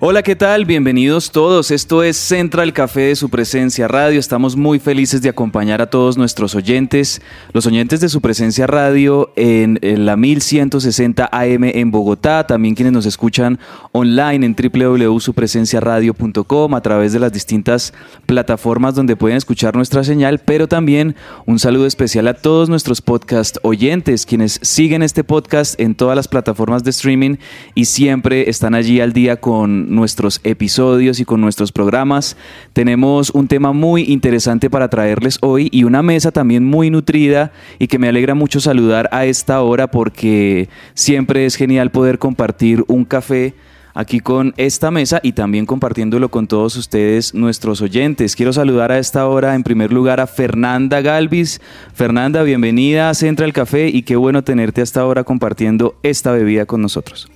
Hola, ¿qué tal? Bienvenidos todos. Esto es Central Café de su presencia radio. Estamos muy felices de acompañar a todos nuestros oyentes, los oyentes de su presencia radio en, la 1160 AM en Bogotá, también quienes nos escuchan online en www.supresenciaradio.com a través de las distintas plataformas donde pueden escuchar nuestra señal, pero también un saludo especial a todos nuestros podcast oyentes, quienes siguen este podcast en todas las plataformas de streaming y siempre están allí al día con nuestros episodios y con nuestros programas. Tenemos un tema muy interesante para traerles hoy y una mesa también muy nutrida y que me alegra mucho saludar a esta hora porque siempre es genial poder compartir un café aquí con esta mesa y también compartiéndolo con todos ustedes, nuestros oyentes. Quiero saludar a esta hora en primer lugar a Fernanda Galvis. Fernanda, bienvenida a Central Café y qué bueno tenerte hasta ahora compartiendo esta bebida con nosotros.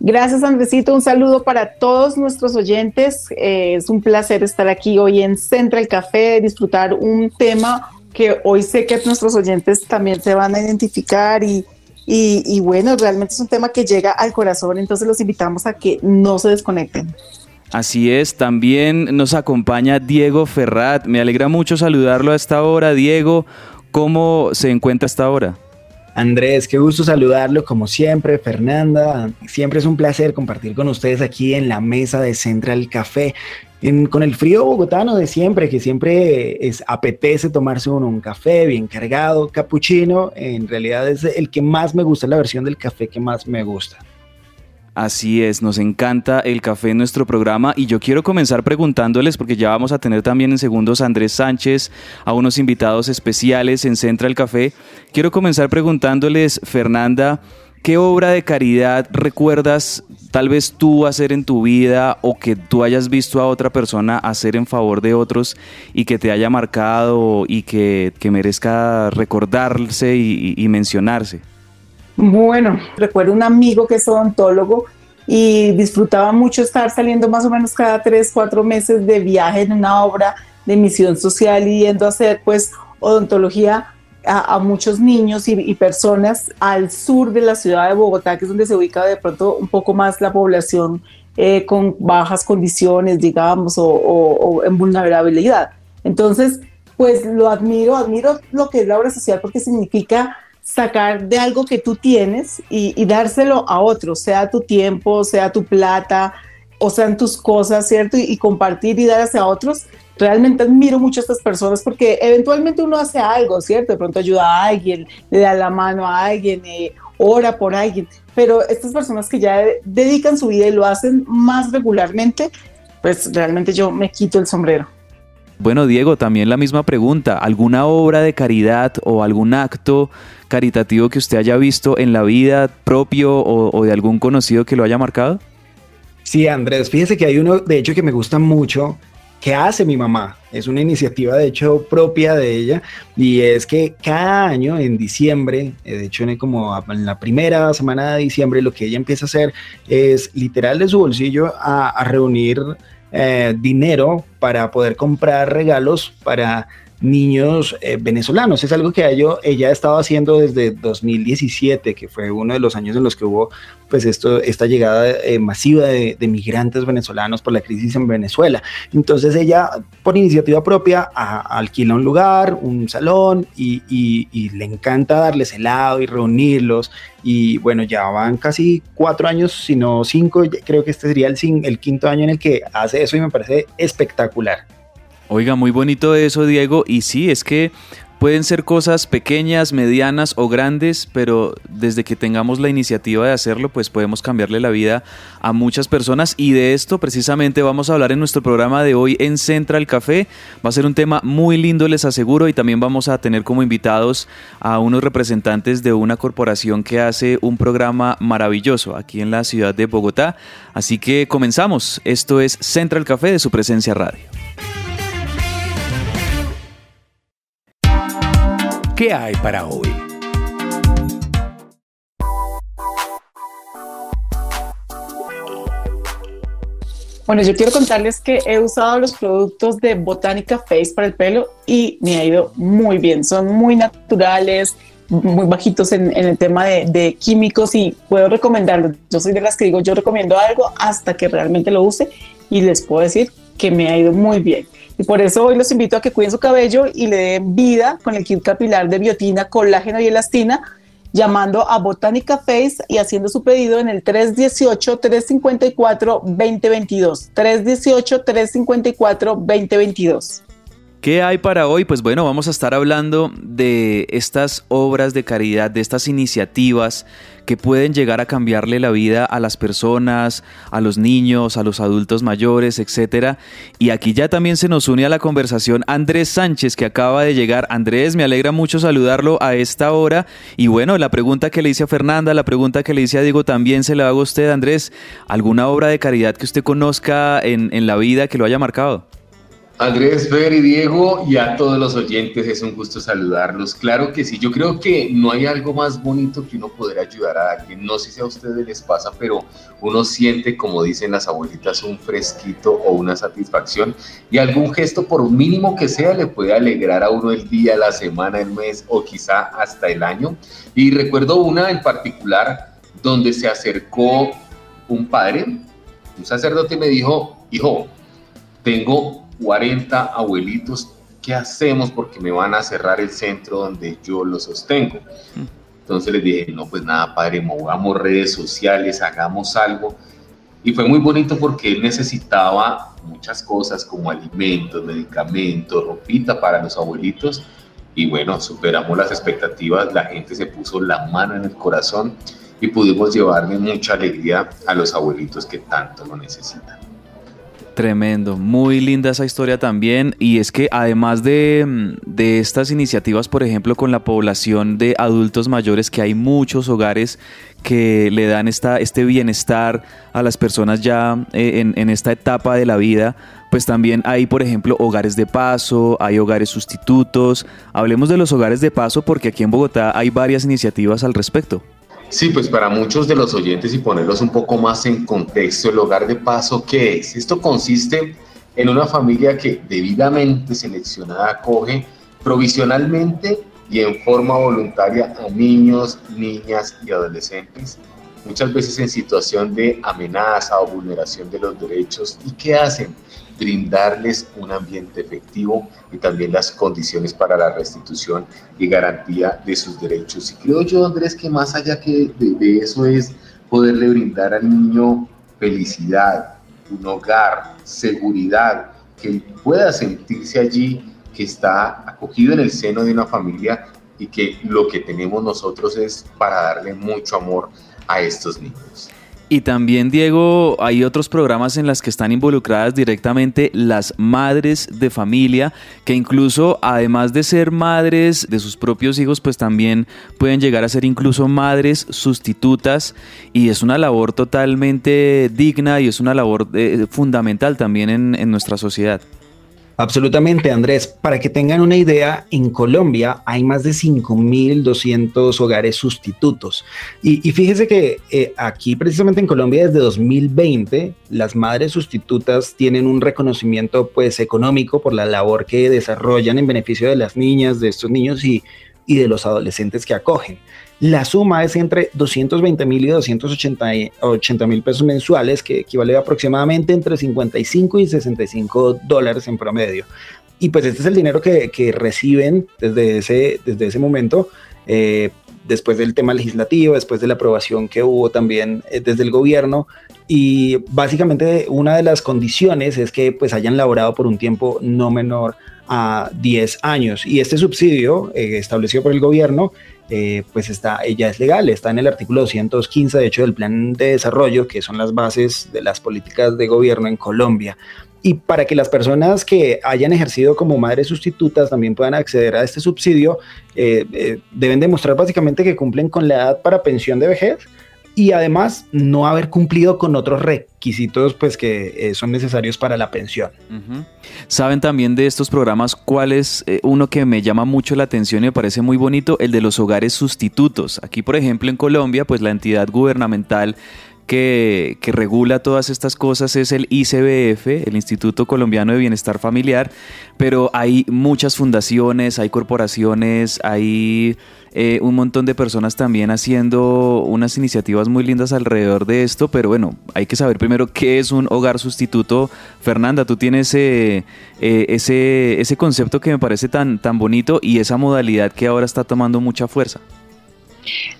Gracias, Andresito. Un saludo para todos nuestros oyentes. Eh, es un placer estar aquí hoy en Central Café, disfrutar un tema que hoy sé que nuestros oyentes también se van a identificar y, y, bueno, realmente es un tema que llega al corazón, entonces los invitamos a que no se desconecten. Así es, también nos acompaña Diego Ferrat. Me alegra mucho saludarlo a esta hora. Diego, ¿cómo se encuentra esta hora? Andrés, qué gusto saludarlo como siempre, Fernanda. Siempre es un placer compartir con ustedes aquí en la mesa de Central Café. con el frío bogotano de siempre, que siempre es, apetece tomarse uno un café bien cargado, capuchino, en realidad es el que más me gusta, la versión del café que más me gusta. Así es, nos encanta el café en nuestro programa y yo quiero comenzar preguntándoles, porque ya vamos a tener también en segundos a Andrés Sánchez, a unos invitados especiales en Central Café. Quiero comenzar preguntándoles, Fernanda, ¿qué obra de caridad recuerdas tal vez tú hacer en tu vida o que tú hayas visto a otra persona hacer en favor de otros y que te haya marcado y que, merezca recordarse y mencionarse? Bueno, recuerdo un amigo que es odontólogo y disfrutaba mucho estar saliendo más o menos cada tres, cuatro meses de viaje en una obra de misión social y yendo a hacer pues odontología a, muchos niños y, personas al sur de la ciudad de Bogotá, que es donde se ubica de pronto un poco más la población eh, con bajas condiciones, digamos, o, o en vulnerabilidad. Entonces, pues lo admiro, admiro lo que es la obra social porque significa sacar de algo que tú tienes y, dárselo a otro, sea tu tiempo, sea tu plata, o sean tus cosas, ¿cierto? Y, compartir y dar hacia otros. Realmente admiro mucho a estas personas porque eventualmente uno hace algo, ¿cierto? De pronto ayuda a alguien, le da la mano a alguien, eh, ora por alguien, pero estas personas que ya dedican su vida y lo hacen más regularmente, pues realmente yo me quito el sombrero. Bueno, Diego, también la misma pregunta. ¿Alguna obra de caridad o algún acto caritativo que usted haya visto en la vida propio o, de algún conocido que lo haya marcado? Sí, Andrés, fíjese que hay uno, de hecho, que me gusta mucho, que hace mi mamá. Es una iniciativa, de hecho, propia de ella. Y es que cada año, en diciembre, eh, de hecho, en como en la primera semana de diciembre, lo que ella empieza a hacer es literal de su bolsillo a reunir eh, dinero para poder comprar regalos para niños eh, venezolanos. Es algo que ella, ha estado haciendo desde 2017, que fue uno de los años en los que hubo pues esto, esta llegada eh, masiva de, migrantes venezolanos por la crisis en Venezuela. Entonces ella, por iniciativa propia, alquila un lugar, un salón y, le encanta darles helado y reunirlos. Y bueno, ya van casi cuatro años, si no cinco, creo que este sería el, el quinto año en el que hace eso y me parece espectacular. Oiga, muy bonito eso, Diego. Y sí, es que pueden ser cosas pequeñas, medianas o grandes, pero desde que tengamos la iniciativa de hacerlo, pues podemos cambiarle la vida a muchas personas. Y de esto precisamente vamos a hablar en nuestro programa de hoy en Central Café. Va a ser un tema muy lindo, les aseguro, y también vamos a tener como invitados a unos representantes de una corporación que hace un programa maravilloso aquí en la ciudad de Bogotá. Así que comenzamos. Esto es Central Café de su presencia radio. ¿Qué hay para hoy? Bueno, yo quiero contarles que he usado los productos de Botánica Face para el pelo y me ha ido muy bien. Son muy naturales, muy bajitos en, el tema de, químicos y puedo recomendarlos. Yo soy de las que digo, yo recomiendo algo hasta que realmente lo use y les puedo decir que me ha ido muy bien. Y por eso hoy los invito a que cuiden su cabello y le den vida con el kit capilar de biotina, colágeno y elastina, llamando a Botánica Face y haciendo su pedido en el 318-354-2022. 318-354-2022. ¿Qué hay para hoy? Pues bueno, vamos a estar hablando de estas obras de caridad, de estas iniciativas que pueden llegar a cambiarle la vida a las personas, a los niños, a los adultos mayores, etcétera. Y aquí ya también se nos une a la conversación Andrés Sánchez, que acaba de llegar. Andrés, me alegra mucho saludarlo a esta hora. Y bueno, la pregunta que le hice a Fernanda, la pregunta que le hice a Diego también se la hago a usted, Andrés. ¿Alguna obra de caridad que usted conozca en, en la vida que lo haya marcado? Andrés, Fer y Diego y a todos los oyentes, es un gusto saludarlos. Claro que sí, yo creo que no hay algo más bonito que uno poder ayudar a alguien. No sé si a ustedes les pasa, pero uno siente, como dicen las abuelitas, un fresquito o una satisfacción y algún gesto, por mínimo que sea, le puede alegrar a uno el día, la semana, el mes o quizá hasta el año. Y recuerdo una en particular donde se acercó un padre, un sacerdote me dijo, hijo, tengo 40 abuelitos, ¿qué hacemos? Porque me van a cerrar el centro donde yo lo sostengo. Entonces les dije, no, pues nada, padre, movamos redes sociales, hagamos algo. Y fue muy bonito porque él necesitaba muchas cosas como alimentos, medicamentos, ropita para los abuelitos. Y bueno, superamos las expectativas, la gente se puso la mano en el corazón y pudimos llevarle mucha alegría a los abuelitos que tanto lo necesitan. Tremendo, muy linda esa historia también. Y es que además de, de, estas iniciativas, por ejemplo, con la población de adultos mayores, que hay muchos hogares que le dan esta, este bienestar a las personas ya eh, en, en esta etapa de la vida, pues también hay, por ejemplo, hogares de paso, hay hogares sustitutos. Hablemos de los hogares de paso porque aquí en Bogotá hay varias iniciativas al respecto. Sí, pues para muchos de los oyentes y ponerlos un poco más en contexto, el hogar de paso, ¿qué es? Esto consiste en una familia que debidamente seleccionada acoge provisionalmente y en forma voluntaria a niños, niñas y adolescentes, muchas veces en situación de amenaza o vulneración de los derechos. ¿Y qué hacen? Brindarles un ambiente efectivo y también las condiciones para la restitución y garantía de sus derechos. Y creo yo, Andrés, que más allá que de, eso es poderle brindar al niño felicidad, un hogar, seguridad, que pueda sentirse allí, que está acogido en el seno de una familia y que lo que tenemos nosotros es para darle mucho amor a estos niños. Y también, Diego, hay otros programas en las que están involucradas directamente las madres de familia, que incluso, además de ser madres de sus propios hijos, pues también pueden llegar a ser incluso madres sustitutas. Y es una labor totalmente digna y es una labor eh, fundamental también en, en nuestra sociedad. Absolutamente, Andrés. Para que tengan una idea, en Colombia hay más de 5.200 hogares sustitutos. Y, fíjese que eh, aquí, precisamente en Colombia, desde 2020, las madres sustitutas tienen un reconocimiento pues, económico por la labor que desarrollan en beneficio de las niñas, de estos niños y, y de los adolescentes que acogen. La suma es entre 220 mil y 280 mil pesos mensuales, que equivale aproximadamente entre 55 y 65 dólares en promedio. Y pues este es el dinero que, reciben desde ese, desde ese momento, eh, después del tema legislativo, después de la aprobación que hubo también eh, desde el gobierno. Y básicamente una de las condiciones es que pues hayan laborado por un tiempo no menor a 10 años. Y este subsidio eh, establecido por el gobierno, eh, pues está, ella es legal, está en el artículo 215, de hecho, del plan de desarrollo, que son las bases de las políticas de gobierno en Colombia. Y para que las personas que hayan ejercido como madres sustitutas también puedan acceder a este subsidio, eh, deben demostrar básicamente que cumplen con la edad para pensión de vejez, y además no haber cumplido con otros requisitos pues que eh, son necesarios para la pensión. Saben también de estos programas cuál es eh, uno que me llama mucho la atención y me parece muy bonito, el de los hogares sustitutos. Aquí por ejemplo en Colombia pues la entidad gubernamental que, regula todas estas cosas es el ICBF, el Instituto Colombiano de Bienestar Familiar, pero hay muchas fundaciones, hay corporaciones, hay eh, un montón de personas también haciendo unas iniciativas muy lindas alrededor de esto, pero bueno, hay que saber primero qué es un hogar sustituto. Fernanda, tú tienes eh, eh, ese, ese concepto que me parece tan, tan bonito y esa modalidad que ahora está tomando mucha fuerza.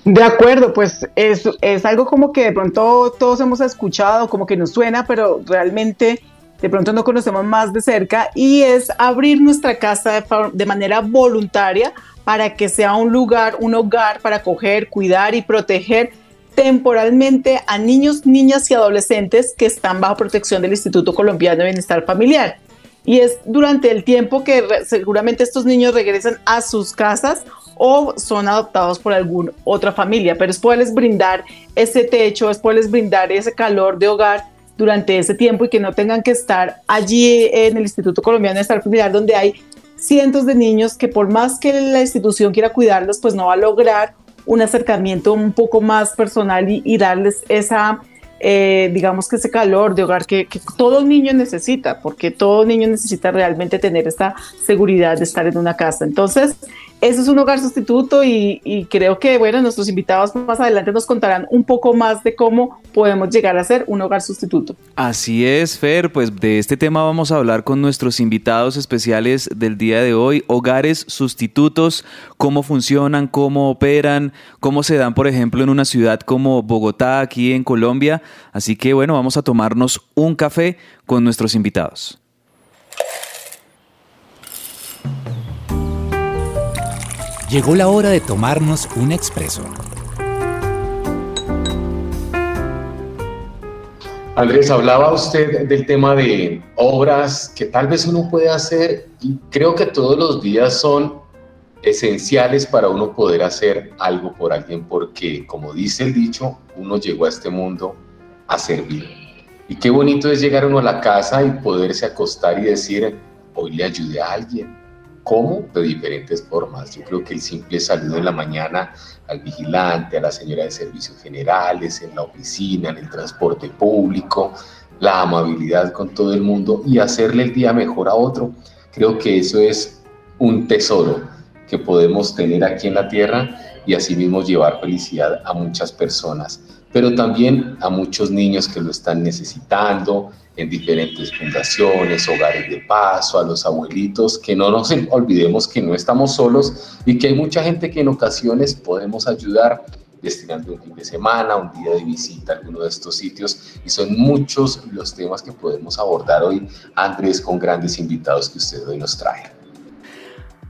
De acuerdo, pues es, es algo como que de pronto todos hemos escuchado, como que nos suena, pero realmente de pronto no conocemos más de cerca y es abrir nuestra casa de, manera voluntaria para que sea un lugar, un hogar para acoger, cuidar y proteger temporalmente a niños, niñas y adolescentes que están bajo protección del Instituto Colombiano de Bienestar Familiar. Y es durante el tiempo que seguramente estos niños regresan a sus casas o son adoptados por alguna otra familia, pero es poderles brindar ese techo, es poderles brindar ese calor de hogar durante ese tiempo y que no tengan que estar allí en el Instituto Colombiano de Estar Familiar donde hay cientos de niños que por más que la institución quiera cuidarlos, pues no va a lograr un acercamiento un poco más personal y, darles esa, eh, digamos que ese calor de hogar que, que, todo niño necesita, porque todo niño necesita realmente tener esta seguridad de estar en una casa. Entonces, eso es un hogar sustituto y, creo que, bueno, nuestros invitados más adelante nos contarán un poco más de cómo podemos llegar a ser un hogar sustituto. Así es, Fer, pues de este tema vamos a hablar con nuestros invitados especiales del día de hoy, hogares sustitutos, cómo funcionan, cómo operan, cómo se dan, por ejemplo, en una ciudad como Bogotá, aquí en Colombia. Así que, bueno, vamos a tomarnos un café con nuestros invitados. Llegó la hora de tomarnos un expreso. Andrés, hablaba usted del tema de obras que tal vez uno puede hacer y creo que todos los días son esenciales para uno poder hacer algo por alguien porque, como dice el dicho, uno llegó a este mundo a servir. Y qué bonito es llegar uno a la casa y poderse acostar y decir, hoy le ayudé a alguien, ¿Cómo? De diferentes formas. Yo creo que el simple saludo en la mañana al vigilante, a la señora de servicios generales, en la oficina, en el transporte público, la amabilidad con todo el mundo y hacerle el día mejor a otro, creo que eso es un tesoro que podemos tener aquí en la tierra y asimismo llevar felicidad a muchas personas, pero también a muchos niños que lo están necesitando, en diferentes fundaciones, hogares de paso, a los abuelitos, que no nos olvidemos que no estamos solos y que hay mucha gente que en ocasiones podemos ayudar destinando un fin de semana, un día de visita a alguno de estos sitios y son muchos los temas que podemos abordar hoy, Andrés, con grandes invitados que usted hoy nos trae.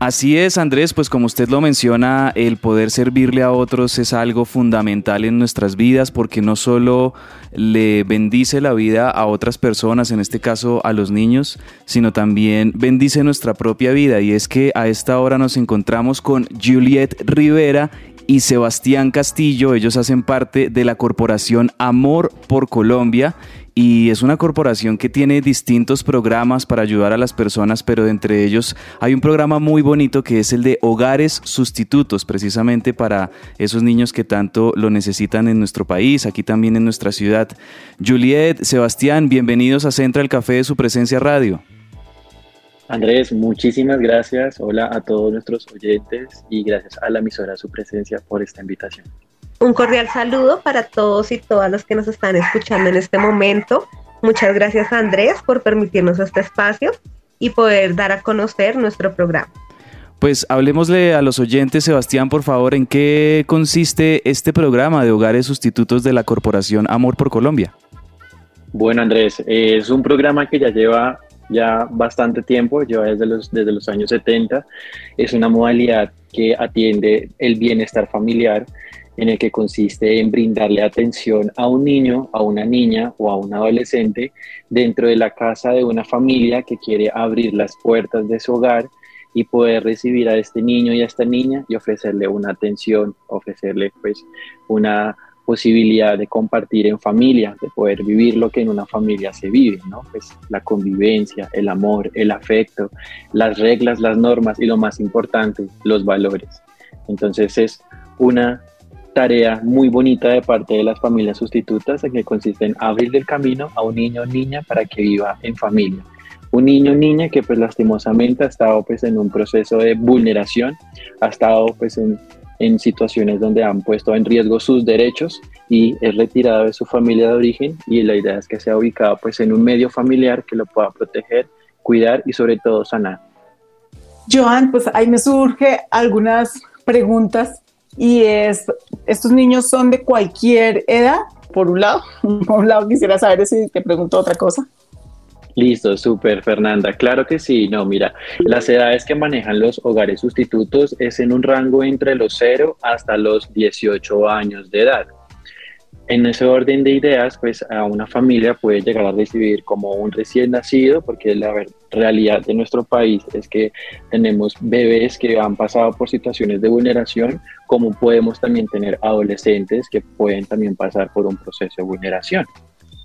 Así es, Andrés, pues como usted lo menciona, el poder servirle a otros es algo fundamental en nuestras vidas porque no solo le bendice la vida a otras personas, en este caso a los niños, sino también bendice nuestra propia vida. Y es que a esta hora nos encontramos con Juliet Rivera y Sebastián Castillo. Ellos hacen parte de la corporación Amor por Colombia y es una corporación que tiene distintos programas para ayudar a las personas, pero entre ellos hay un programa muy bonito que es el de hogares sustitutos, precisamente para esos niños que tanto lo necesitan en nuestro país, aquí también en nuestra ciudad. Juliet, Sebastián, bienvenidos a Central Café de su presencia radio. Andrés, muchísimas gracias. Hola a todos nuestros oyentes y gracias a la emisora su presencia por esta invitación. Un cordial saludo para todos y todas los que nos están escuchando en este momento. Muchas gracias Andrés por permitirnos este espacio y poder dar a conocer nuestro programa. Pues hablemosle a los oyentes, Sebastián, por favor, en qué consiste este programa de hogares sustitutos de la Corporación Amor por Colombia. Bueno, Andrés, es un programa que ya lleva ya bastante tiempo, lleva desde los, desde los años 70. Es una modalidad que atiende el bienestar familiar en el que consiste en brindarle atención a un niño, a una niña o a un adolescente dentro de la casa de una familia que quiere abrir las puertas de su hogar y poder recibir a este niño y a esta niña y ofrecerle una atención, ofrecerle pues una posibilidad de compartir en familia, de poder vivir lo que en una familia se vive, ¿no? Pues la convivencia, el amor, el afecto, las reglas, las normas y lo más importante, los valores. Entonces es una tarea muy bonita de parte de las familias sustitutas en que consiste en abrir el camino a un niño o niña para que viva en familia. Un niño o niña que pues lastimosamente ha estado pues en un proceso de vulneración, ha estado pues en en situaciones donde han puesto en riesgo sus derechos y es retirado de su familia de origen y la idea es que sea ubicado pues en un medio familiar que lo pueda proteger, cuidar y sobre todo sanar. Joan, pues ahí me surge algunas preguntas y es, ¿estos niños son de cualquier edad? Por un lado, por un lado quisiera saber si te pregunto otra cosa. Listo, súper, Fernanda. Claro que sí. No, mira, las edades que manejan los hogares sustitutos es en un rango entre los 0 hasta los 18 años de edad. En ese orden de ideas, pues a una familia puede llegar a recibir como un recién nacido, porque la realidad de nuestro país es que tenemos bebés que han pasado por situaciones de vulneración, como podemos también tener adolescentes que pueden también pasar por un proceso de vulneración.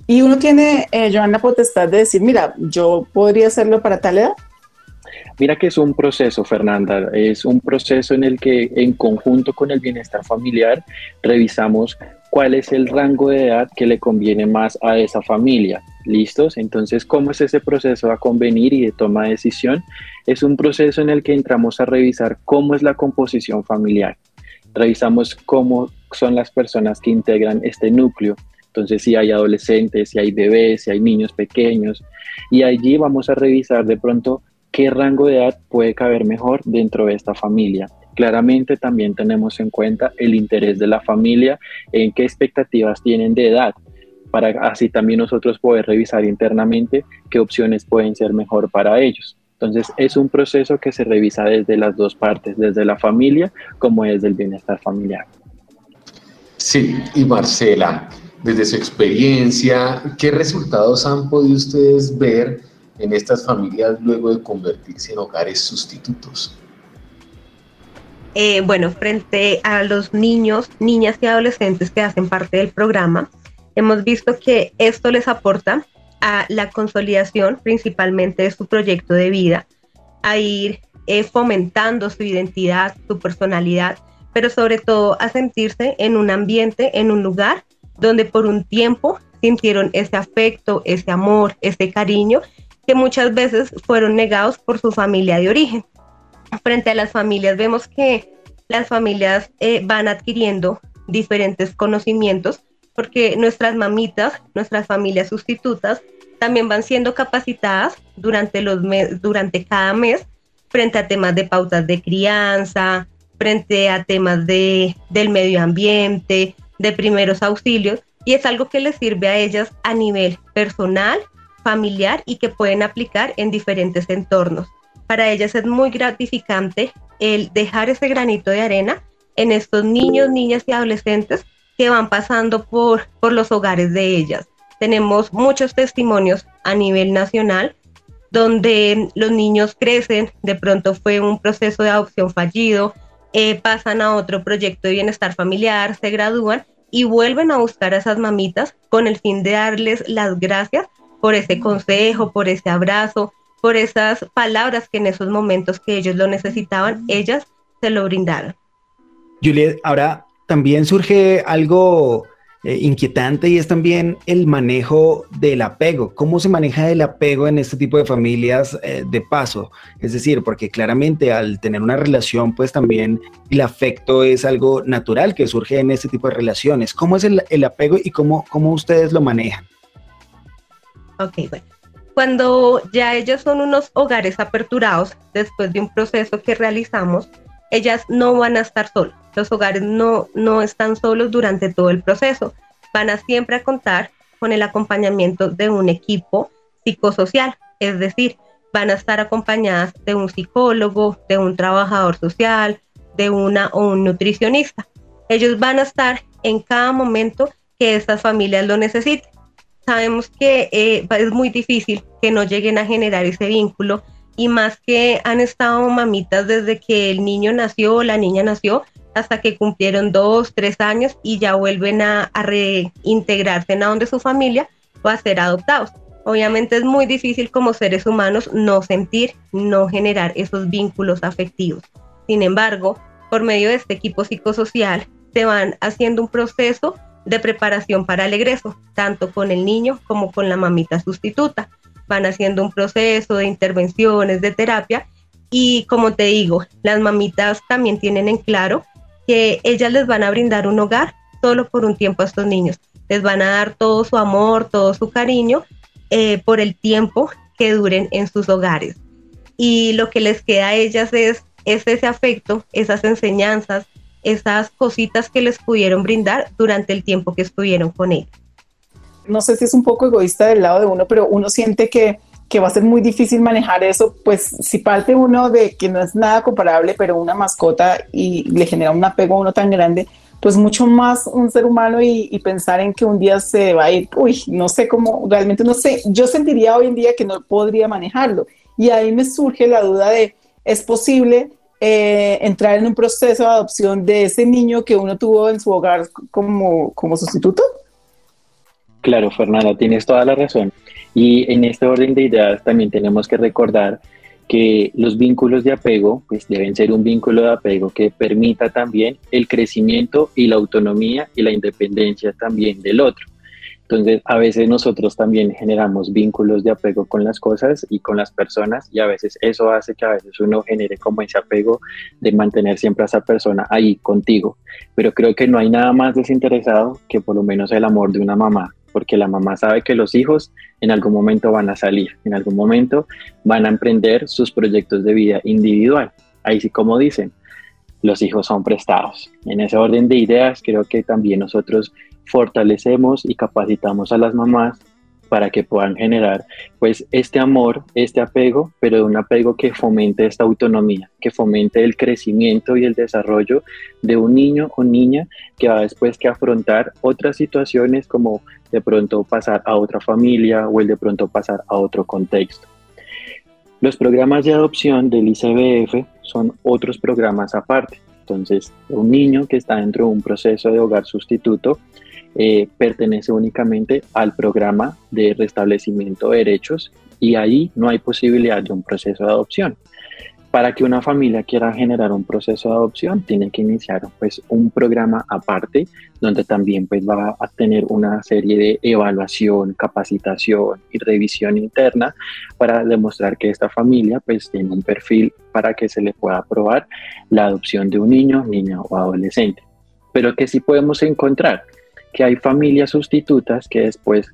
Y uno tiene, eh, Joan, la potestad de decir, mira, yo podría hacerlo para tal edad. Mira que es un proceso, Fernanda, es un proceso en el que en conjunto con el bienestar familiar revisamos cuál es el rango de edad que le conviene más a esa familia. ¿Listos? Entonces, ¿cómo es ese proceso a convenir y de toma de decisión? Es un proceso en el que entramos a revisar cómo es la composición familiar. Revisamos cómo son las personas que integran este núcleo entonces, si hay adolescentes, si hay bebés, si hay niños pequeños, y allí vamos a revisar de pronto qué rango de edad puede caber mejor dentro de esta familia. Claramente también tenemos en cuenta el interés de la familia, en qué expectativas tienen de edad, para así también nosotros poder revisar internamente qué opciones pueden ser mejor para ellos. Entonces es un proceso que se revisa desde las dos partes, desde la familia como desde el bienestar familiar. Sí, y Marcela, desde su experiencia, ¿qué resultados han podido ustedes ver en estas familias luego de convertirse en hogares sustitutos? Eh, bueno, frente a los niños, niñas y adolescentes que hacen parte del programa, hemos visto que esto les aporta a la consolidación principalmente de su proyecto de vida, a ir eh, fomentando su identidad, su personalidad, pero sobre todo a sentirse en un ambiente, en un lugar donde por un tiempo sintieron ese afecto, ese amor, ese cariño que muchas veces fueron negados por su familia de origen. Frente a las familias vemos que las familias eh, van adquiriendo diferentes conocimientos porque nuestras mamitas, nuestras familias sustitutas, también van siendo capacitadas durante, los durante cada mes frente a temas de pautas de crianza, frente a temas de, del medio ambiente, de primeros auxilios y es algo que les sirve a ellas a nivel personal, familiar y que pueden aplicar en diferentes entornos. Para ellas es muy gratificante el dejar ese granito de arena en estos niños, niñas y adolescentes que van pasando por, por los hogares de ellas. Tenemos muchos testimonios a nivel nacional donde los niños crecen, de pronto fue un proceso de adopción fallido, eh, pasan a otro proyecto de bienestar familiar, se gradúan y vuelven a buscar a esas mamitas con el fin de darles las gracias por ese consejo, por ese abrazo, por esas palabras que en esos momentos que ellos lo necesitaban, ellas se lo brindaron. Juliet, ahora también surge algo eh, inquietante y es también el manejo del apego. ¿Cómo se maneja el apego en este tipo de familias eh, de paso? Es decir, porque claramente al tener una relación, pues también el afecto es algo natural que surge en este tipo de relaciones. ¿Cómo es el, el apego y cómo, cómo ustedes lo manejan? Ok, bueno. Cuando ya ellos son unos hogares aperturados, después de un proceso que realizamos, ellas no van a estar solas los hogares no, no están solos durante todo el proceso. Van a siempre a contar con el acompañamiento de un equipo psicosocial. es decir, van a estar acompañadas de un psicólogo, de un trabajador social, de una o un nutricionista. Ellos van a estar en cada momento que estas familias lo necesiten. Sabemos que eh, es muy difícil que no lleguen a generar ese vínculo y más que han estado mamitas desde que el niño nació o la niña nació hasta que cumplieron dos, tres años y ya vuelven a, reintegrarse en a donde su familia o a ser adoptados. Obviamente es muy difícil como seres humanos no sentir, no generar esos vínculos afectivos. Sin embargo, por medio de este equipo psicosocial, se van haciendo un proceso de preparación para el egreso, tanto con el niño como con la mamita sustituta. Van haciendo un proceso de intervenciones, de terapia, y como te digo, las mamitas también tienen en claro que ellas les van a brindar un hogar solo por un tiempo a estos niños. Les van a dar todo su amor, todo su cariño eh, por el tiempo que duren en sus hogares. Y lo que les queda a ellas es, es ese afecto, esas enseñanzas, esas cositas que les pudieron brindar durante el tiempo que estuvieron con él. No sé si es un poco egoísta del lado de uno, pero uno siente que, que va a ser muy difícil manejar eso, pues si parte uno de que no es nada comparable, pero una mascota y le genera un apego a uno tan grande, pues mucho más un ser humano y, y, pensar en que un día se va a ir, uy, no sé cómo, realmente no sé, yo sentiría hoy en día que no podría manejarlo. Y ahí me surge la duda de, ¿es posible eh, entrar en un proceso de adopción de ese niño que uno tuvo en su hogar como, como sustituto? Claro, Fernanda, tienes toda la razón. Y en este orden de ideas también tenemos que recordar que los vínculos de apego pues deben ser un vínculo de apego que permita también el crecimiento y la autonomía y la independencia también del otro. Entonces, a veces nosotros también generamos vínculos de apego con las cosas y con las personas y a veces eso hace que a veces uno genere como ese apego de mantener siempre a esa persona ahí contigo. Pero creo que no hay nada más desinteresado que por lo menos el amor de una mamá porque la mamá sabe que los hijos en algún momento van a salir, en algún momento van a emprender sus proyectos de vida individual. Ahí sí, como dicen, los hijos son prestados. En ese orden de ideas, creo que también nosotros fortalecemos y capacitamos a las mamás para que puedan generar pues este amor, este apego, pero de un apego que fomente esta autonomía, que fomente el crecimiento y el desarrollo de un niño o niña que va después que afrontar otras situaciones como de pronto pasar a otra familia o el de pronto pasar a otro contexto. Los programas de adopción del ICBF son otros programas aparte. Entonces, un niño que está dentro de un proceso de hogar sustituto eh, pertenece únicamente al programa de restablecimiento de derechos y ahí no hay posibilidad de un proceso de adopción. Para que una familia quiera generar un proceso de adopción, tiene que iniciar pues, un programa aparte, donde también pues, va a tener una serie de evaluación, capacitación y revisión interna para demostrar que esta familia pues, tiene un perfil para que se le pueda aprobar la adopción de un niño, niña o adolescente. Pero que sí podemos encontrar que hay familias sustitutas que después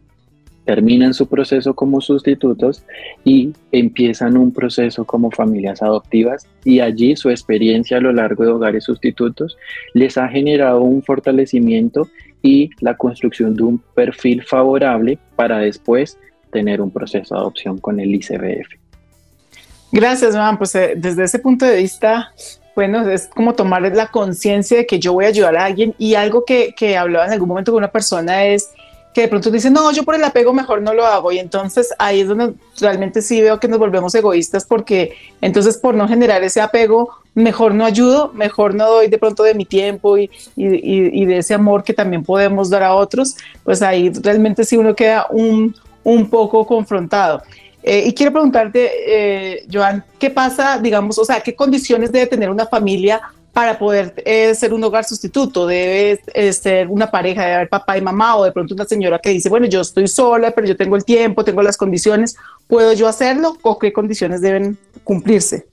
terminan su proceso como sustitutos y empiezan un proceso como familias adoptivas y allí su experiencia a lo largo de hogares sustitutos les ha generado un fortalecimiento y la construcción de un perfil favorable para después tener un proceso de adopción con el ICBF. Gracias, Juan. Pues eh, desde ese punto de vista, bueno, es como tomar la conciencia de que yo voy a ayudar a alguien y algo que, que hablaba en algún momento con una persona es que de pronto dice, no, yo por el apego mejor no lo hago. Y entonces ahí es donde realmente sí veo que nos volvemos egoístas porque entonces por no generar ese apego, mejor no ayudo, mejor no doy de pronto de mi tiempo y, y, y de ese amor que también podemos dar a otros, pues ahí realmente sí uno queda un, un poco confrontado. Eh, y quiero preguntarte, eh, Joan, ¿qué pasa, digamos, o sea, qué condiciones debe tener una familia para poder eh, ser un hogar sustituto. Debe eh, ser una pareja, debe haber papá y mamá o de pronto una señora que dice, bueno, yo estoy sola, pero yo tengo el tiempo, tengo las condiciones, ¿puedo yo hacerlo o qué condiciones deben cumplirse?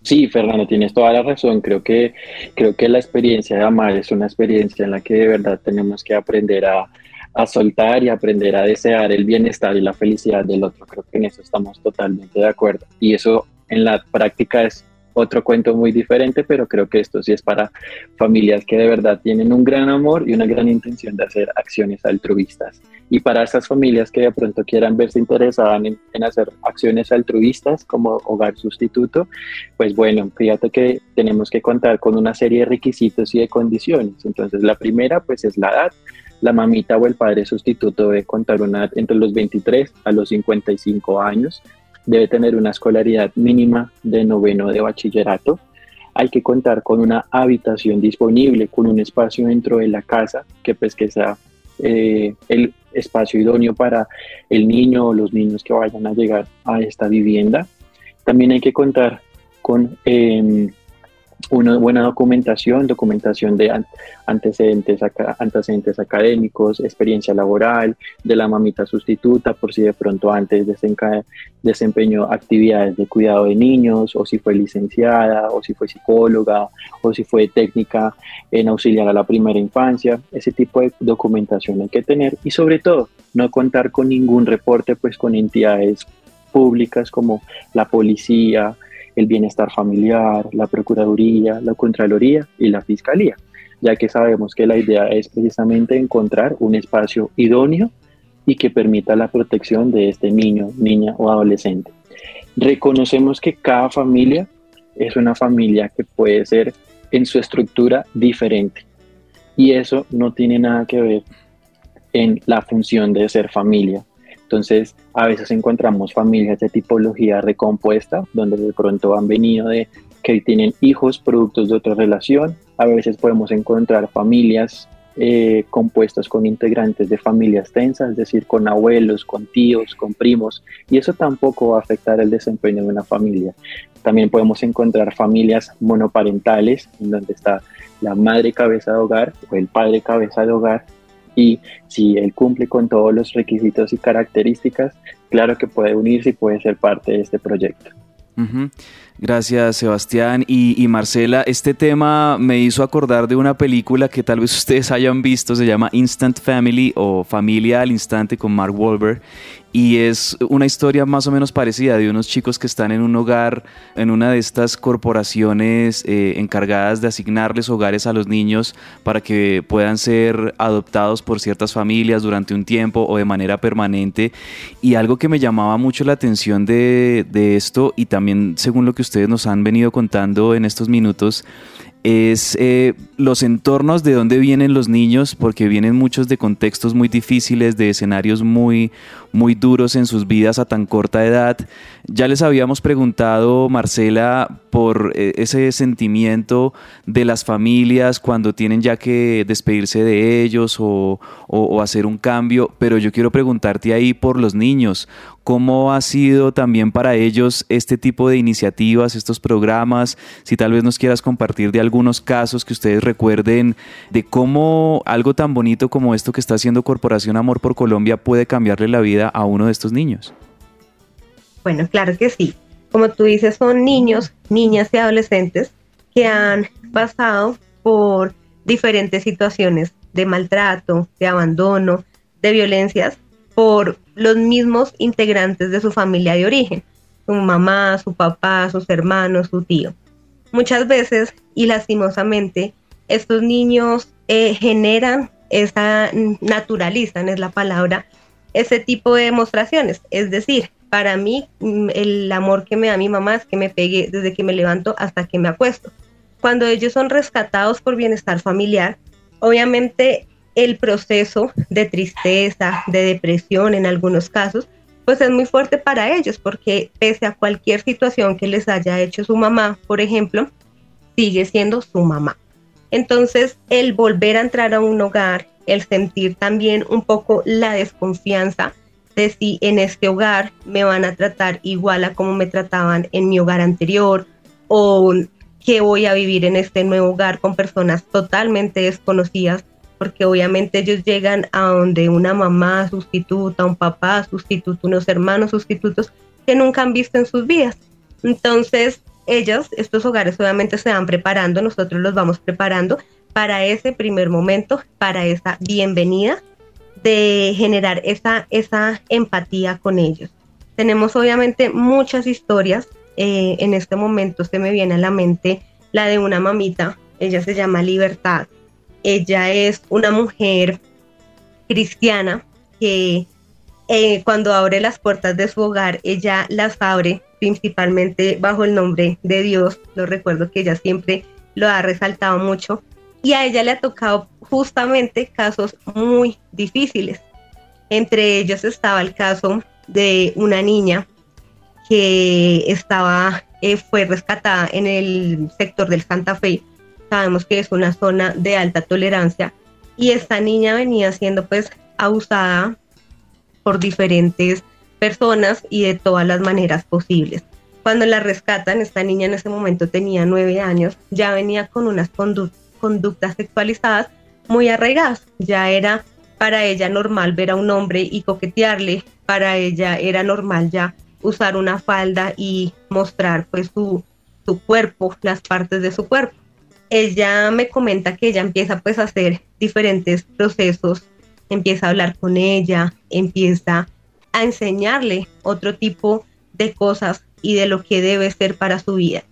Sí, Fernando, tienes toda la razón. Creo que, creo que la experiencia de amar es una experiencia en la que de verdad tenemos que aprender a, a soltar y aprender a desear el bienestar y la felicidad del otro. Creo que en eso estamos totalmente de acuerdo. Y eso en la práctica es otro cuento muy diferente, pero creo que esto sí es para familias que de verdad tienen un gran amor y una gran intención de hacer acciones altruistas. Y para esas familias que de pronto quieran verse interesadas en, en hacer acciones altruistas como hogar sustituto, pues bueno, fíjate que tenemos que contar con una serie de requisitos y de condiciones. Entonces, la primera pues es la edad la mamita o el padre sustituto debe contar una entre los 23 a los 55 años, debe tener una escolaridad mínima de noveno de bachillerato, hay que contar con una habitación disponible, con un espacio dentro de la casa que pues que sea eh, el espacio idóneo para el niño o los niños que vayan a llegar a esta vivienda. También hay que contar con em, una buena documentación, documentación de antecedentes, académicos, experiencia laboral, de la mamita sustituta, por si de pronto antes desempeñó actividades de cuidado de niños, o si fue licenciada, o si fue psicóloga, o si fue técnica en auxiliar a la primera infancia. Ese tipo de documentación hay que tener y sobre todo no contar con ningún reporte pues con entidades públicas como la policía, el bienestar familiar, la Procuraduría, la Contraloría y la Fiscalía, ya que sabemos que la idea es precisamente encontrar un espacio idóneo y que permita la protección de este niño, niña o adolescente. Reconocemos que cada familia es una familia que puede ser en su estructura diferente y eso no tiene nada que ver en la función de ser familia. Entonces, a veces encontramos familias de tipología recompuesta, donde de pronto han venido de que tienen hijos productos de otra relación. A veces podemos encontrar familias eh, compuestas con integrantes de familias tensas, es decir, con abuelos, con tíos, con primos, y eso tampoco va a afectar el desempeño de una familia. También podemos encontrar familias monoparentales, en donde está la madre cabeza de hogar o el padre cabeza de hogar, y si él cumple con todos los requisitos y características, claro que puede unirse y puede ser parte de este proyecto. Gracias, Sebastián. Y, Marcela, este tema me hizo acordar de una película que tal vez ustedes hayan visto, se llama Instant Family o Familia al Instante con Mark Wahlberg. Y es una historia más o menos parecida de unos chicos que están en un hogar, en una de estas corporaciones eh, encargadas de asignarles hogares a los niños para que puedan ser adoptados por ciertas familias durante un tiempo o de manera permanente. Y algo que me llamaba mucho la atención de, de esto, y también según lo que ustedes nos han venido contando en estos minutos, es eh, los entornos de dónde vienen los niños, porque vienen muchos de contextos muy difíciles, de escenarios muy, muy duros en sus vidas a tan corta edad. Ya les habíamos preguntado, Marcela, por eh, ese sentimiento de las familias cuando tienen ya que despedirse de ellos o, o hacer un cambio, pero yo quiero preguntarte ahí por los niños. ¿Cómo ha sido también para ellos este tipo de iniciativas, estos programas? Si tal vez nos quieras compartir de algunos casos que ustedes recuerden de cómo algo tan bonito como esto que está haciendo Corporación Amor por Colombia puede cambiarle la vida a uno de estos niños. Bueno, claro que sí. Como tú dices, son niños, niñas y adolescentes que han pasado por diferentes situaciones de maltrato, de abandono, de violencias por los mismos integrantes de su familia de origen, su mamá, su papá, sus hermanos, su tío. Muchas veces y lastimosamente estos niños eh, generan esa, naturalizan es la palabra, ese tipo de demostraciones. Es decir, para mí mm, el amor que me da mi mamá es que me pegue desde que me levanto hasta que me acuesto. Cuando ellos son rescatados por bienestar familiar, obviamente el proceso de tristeza, de depresión en algunos casos, pues es muy fuerte para ellos porque pese a cualquier situación que les haya hecho su mamá, por ejemplo, sigue siendo su mamá. Entonces, el volver a entrar a un hogar, el sentir también un poco la desconfianza de si en este hogar me van a tratar igual a como me trataban en mi hogar anterior o que voy a vivir en este nuevo hogar con personas totalmente desconocidas porque obviamente ellos llegan a donde una mamá sustituta, un papá sustituto, unos hermanos sustitutos que nunca han visto en sus vidas. Entonces, ellos, estos hogares obviamente se van preparando, nosotros los vamos preparando para ese primer momento, para esa bienvenida, de generar esa, esa empatía con ellos. Tenemos obviamente muchas historias Eh, en este momento se me viene a la mente la de una mamita, ella se llama Libertad. Ella es una mujer cristiana que eh, cuando abre las puertas de su hogar, ella las abre principalmente bajo el nombre de Dios. Lo recuerdo que ella siempre lo ha resaltado mucho. Y a ella le ha tocado justamente casos muy difíciles. Entre ellos estaba el caso de una niña que estaba, eh, fue rescatada en el sector del Santa Fe. Sabemos que es una zona de alta tolerancia y esta niña venía siendo pues abusada por diferentes personas y de todas las maneras posibles. Cuando la rescatan, esta niña en ese momento tenía nueve años, ya venía con unas conductas sexualizadas muy arraigadas. Ya era para ella normal ver a un hombre y coquetearle, para ella era normal ya usar una falda y mostrar pues su, su cuerpo, las partes de su cuerpo. Ella me comenta que ella empieza pues a hacer diferentes procesos empieza a hablar con ella, empieza a enseñarle otro tipo de cosas y de lo que debe ser para su vida.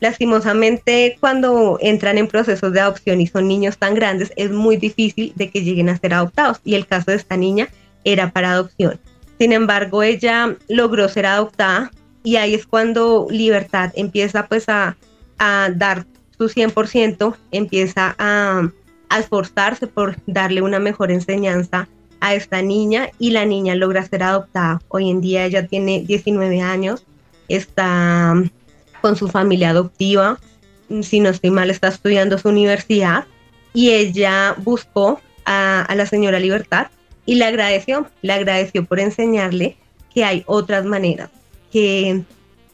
Lastimosamente, cuando entran en procesos de adopción y son niños tan grandes, es muy difícil de que lleguen a ser adoptados. Y el caso de esta niña era para adopción. Sin embargo, ella logró ser adoptada y ahí es cuando Libertad empieza pues a, a dar su 100%, empieza a, a esforzarse por darle una mejor enseñanza a esta niña y la niña logra ser adoptada. Hoy en día ella tiene 19 años, está con su familia adoptiva, si no estoy mal está estudiando su universidad y ella buscó a, la señora Libertad y le agradeció, le agradeció por enseñarle que hay otras maneras, que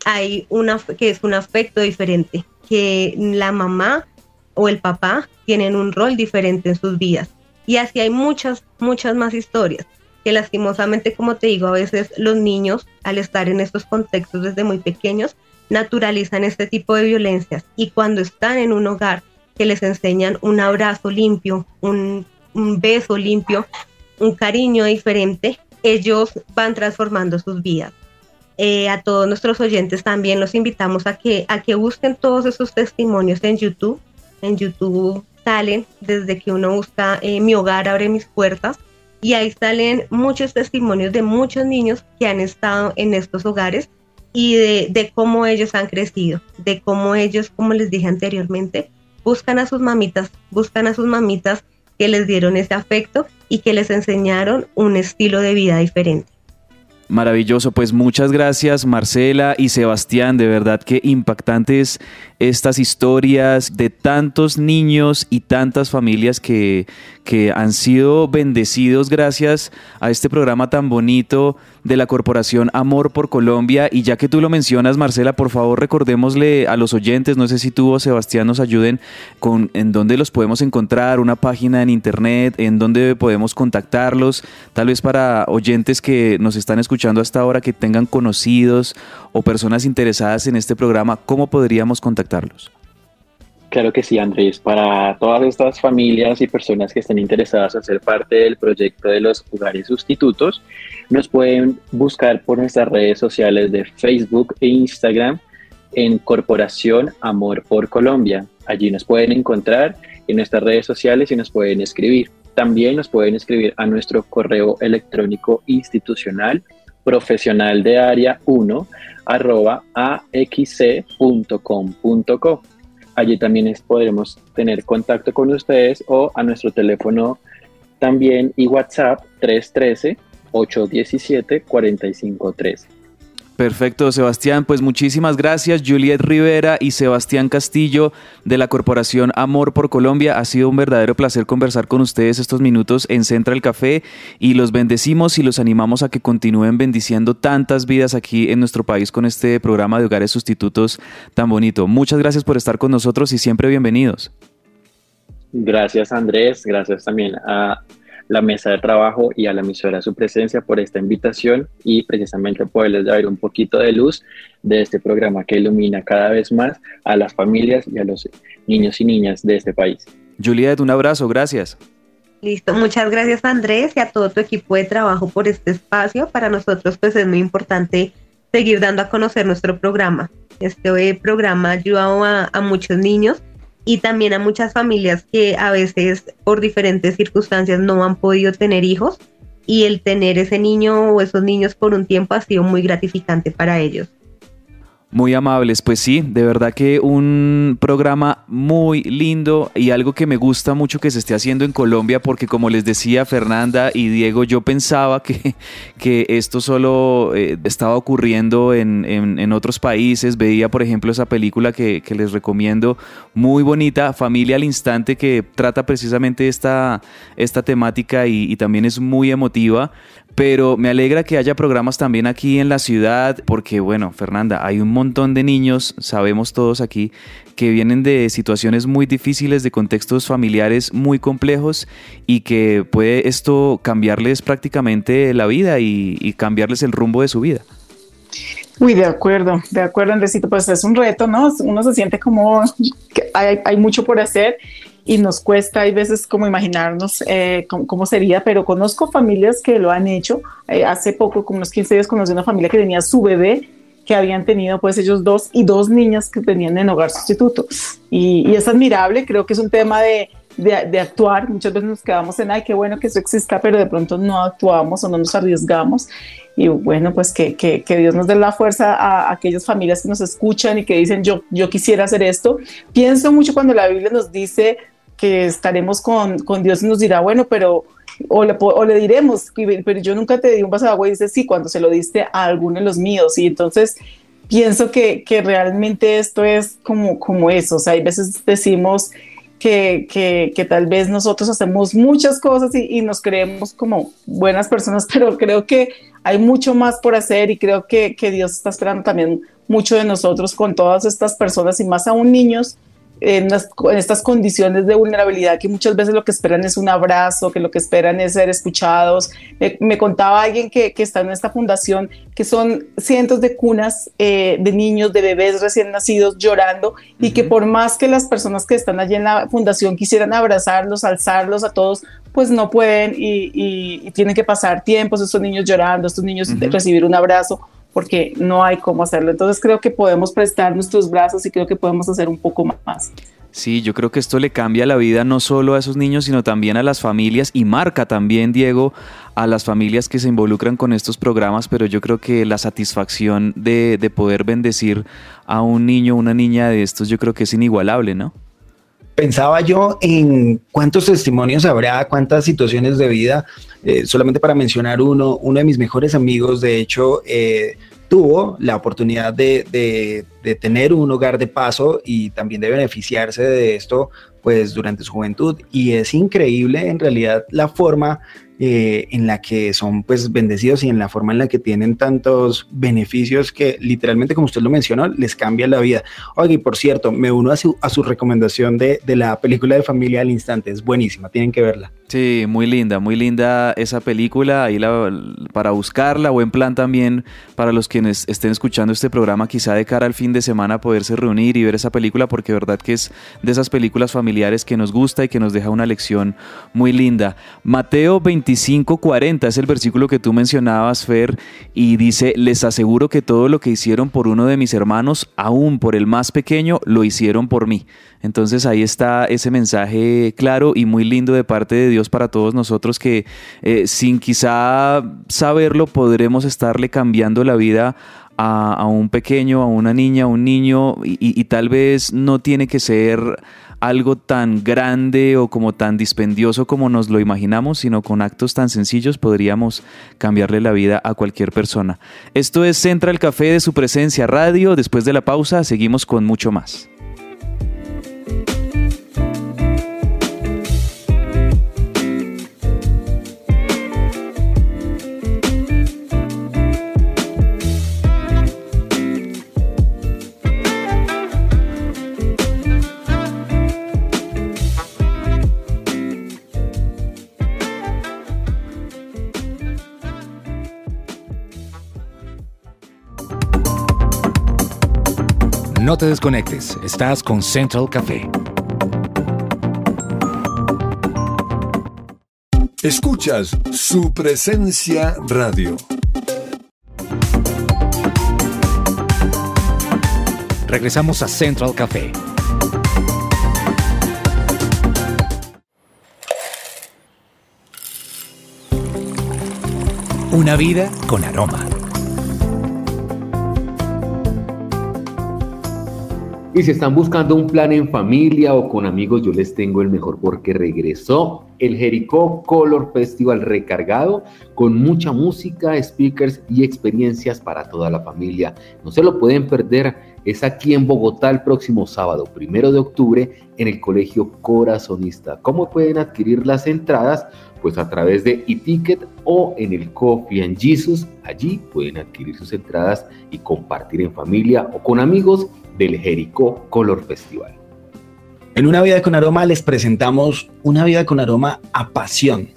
hay una que es un aspecto diferente, que la mamá o el papá tienen un rol diferente en sus vidas. Y así hay muchas, muchas más historias que lastimosamente, como te digo, a veces los niños, al estar en estos contextos desde muy pequeños, naturalizan este tipo de violencias. Y cuando están en un hogar que les enseñan un abrazo limpio, un, beso limpio, un cariño diferente, ellos van transformando sus vidas. Eh, a todos nuestros oyentes también los invitamos a que, a que busquen todos esos testimonios en YouTube en YouTube salen desde que uno busca eh, Mi hogar abre mis puertas y ahí salen muchos testimonios de muchos niños que han estado en estos hogares y de, cómo ellos han crecido, de cómo ellos, como les dije anteriormente, buscan a sus mamitas, buscan a sus mamitas que les dieron ese afecto y que les enseñaron un estilo de vida diferente. Maravilloso, pues muchas gracias Marcela y Sebastián, de verdad que impactantes estas historias de tantos niños y tantas familias que, que han sido bendecidos gracias a este programa tan bonito de la Corporación Amor por Colombia. Y ya que tú lo mencionas, Marcela, por favor recordémosle a los oyentes, no sé si tú o Sebastián nos ayuden con en dónde los podemos encontrar, una página en internet, en dónde podemos contactarlos, tal vez para oyentes que nos están escuchando hasta ahora, que tengan conocidos o personas interesadas en este programa, ¿cómo podríamos contactarlos? Claro que sí, Andrés. Para todas estas familias y personas que estén interesadas en ser parte del proyecto de los hogares sustitutos, nos pueden buscar por nuestras redes sociales de Facebook e Instagram en Corporación Amor por Colombia. Allí nos pueden encontrar en nuestras redes sociales y nos pueden escribir. También nos pueden escribir a nuestro correo electrónico institucional profesional de área 1 arroba axc.com.co. Allí también podremos tener contacto con ustedes o a nuestro teléfono también y WhatsApp 313 817 4513. Perfecto, Sebastián. Pues muchísimas gracias, Juliet Rivera y Sebastián Castillo de la Corporación Amor por Colombia. Ha sido un verdadero placer conversar con ustedes estos minutos en Central Café y los bendecimos y los animamos a que continúen bendiciendo tantas vidas aquí en nuestro país con este programa de hogares sustitutos tan bonito. Muchas gracias por estar con nosotros y siempre bienvenidos. Gracias, Andrés. Gracias también a la mesa de trabajo y a la emisora su presencia por esta invitación y precisamente poderles dar un poquito de luz de este programa que ilumina cada vez más a las familias y a los niños y niñas de este país. Juliet, un abrazo, gracias. Listo, muchas gracias Andrés y a todo tu equipo de trabajo por este espacio. Para nosotros pues es muy importante seguir dando a conocer nuestro programa. Este programa ha ayudado a, a muchos niños y también a muchas familias que a veces por diferentes circunstancias no han podido tener hijos y el tener ese niño o esos niños por un tiempo ha sido muy gratificante para ellos. Muy amables, pues sí, de verdad que un programa muy lindo y algo que me gusta mucho que se esté haciendo en Colombia porque como les decía Fernanda y Diego, yo pensaba que, que esto solo eh, estaba ocurriendo en, en, otros países, veía por ejemplo esa película que, que, les recomiendo, muy bonita, Familia al Instante, que trata precisamente esta, esta temática y, y también es muy emotiva, pero me alegra que haya programas también aquí en la ciudad, porque bueno, Fernanda, hay un montón de niños, sabemos todos aquí, que vienen de situaciones muy difíciles, de contextos familiares muy complejos y que puede esto cambiarles prácticamente la vida y, cambiarles el rumbo de su vida. Uy, de acuerdo, de acuerdo, Andresito, pues es un reto, ¿no? Uno se siente como que hay, hay mucho por hacer y nos cuesta hay veces como imaginarnos eh, cómo, sería, pero conozco familias que lo han hecho. Eh, hace poco, como unos 15 días, conocí una familia que tenía su bebé que habían tenido pues ellos dos y dos niñas que tenían en hogar sustituto. Y, es admirable, creo que es un tema de, de, actuar. Muchas veces nos quedamos en, ay, qué bueno que eso exista, pero de pronto no actuamos o no nos arriesgamos. Y bueno, pues que, que, que Dios nos dé la fuerza a, a, aquellas familias que nos escuchan y que dicen, yo, yo quisiera hacer esto. Pienso mucho cuando la Biblia nos dice, que estaremos con, con Dios y nos dirá, bueno, pero, o le, o le diremos, pero yo nunca te di un vaso de agua y dice, sí, cuando se lo diste a alguno de los míos. Y entonces pienso que, que realmente esto es como, como eso, o sea, hay veces decimos que, que, que, tal vez nosotros hacemos muchas cosas y, y, nos creemos como buenas personas, pero creo que hay mucho más por hacer y creo que, que Dios está esperando también mucho de nosotros con todas estas personas y más aún niños en, estas condiciones de vulnerabilidad que muchas veces lo que esperan es un abrazo, que lo que esperan es ser escuchados. me contaba alguien que, que, está en esta fundación que son cientos de cunas eh, de niños, de bebés recién nacidos llorando y que por más que las personas que están allí en la fundación quisieran abrazarlos, alzarlos a todos, pues no pueden y, y, tienen que pasar tiempos estos niños llorando, estos niños recibir un abrazo porque no hay cómo hacerlo. Entonces creo que podemos prestar nuestros brazos y creo que podemos hacer un poco más. Sí, yo creo que esto le cambia la vida no solo a esos niños, sino también a las familias y marca también, Diego, a las familias que se involucran con estos programas, pero yo creo que la satisfacción de, de poder bendecir a un niño una niña de estos, yo creo que es inigualable, ¿no? Pensaba yo en cuántos testimonios habrá, cuántas situaciones de vida, eh, solamente para mencionar uno, uno de mis mejores amigos, de hecho, eh, tuvo la oportunidad de, de, tener un hogar de paso y también de beneficiarse de esto pues durante su juventud. Y es increíble en realidad la forma eh, en la que son pues bendecidos y en la forma en la que tienen tantos beneficios que literalmente como usted lo mencionó les cambia la vida. Oye, y por cierto, me uno a su, a su recomendación de, de la película de familia al instante, es buenísima, tienen que verla. Sí, muy linda, muy linda esa película, ahí la, para buscarla, buen plan también para los quienes estén escuchando este programa, quizá de cara al fin de semana poderse reunir y ver esa película, porque verdad que es de esas películas familiares que nos gusta y que nos deja una lección muy linda. Mateo 25:40 es el versículo que tú mencionabas, Fer, y dice, les aseguro que todo lo que hicieron por uno de mis hermanos, aún por el más pequeño, lo hicieron por mí. Entonces ahí está ese mensaje claro y muy lindo de parte de Dios para todos nosotros que eh, sin quizá saberlo podremos estarle cambiando la vida a, un pequeño, a una niña, a un niño y, tal vez no tiene que ser algo tan grande o como tan dispendioso como nos lo imaginamos, sino con actos tan sencillos podríamos cambiarle la vida a cualquier persona. Esto es Central Café de su presencia radio. Después de la pausa seguimos con mucho más. No te desconectes, estás con Central Café. Escuchas su presencia radio. Regresamos a Central Café. Una vida con aroma. Y si están buscando un plan en familia o con amigos, yo les tengo el mejor porque regresó el Jericó Color Festival recargado con mucha música, speakers y experiencias para toda la familia. No se lo pueden perder. Es aquí en Bogotá el próximo sábado, primero de octubre, en el Colegio Corazonista. ¿Cómo pueden adquirir las entradas? Pues a través de e-ticket o en el Coffee and Jesus. Allí pueden adquirir sus entradas y compartir en familia o con amigos del Jericó Color Festival. En Una Vida con Aroma les presentamos Una Vida con Aroma a Pasión.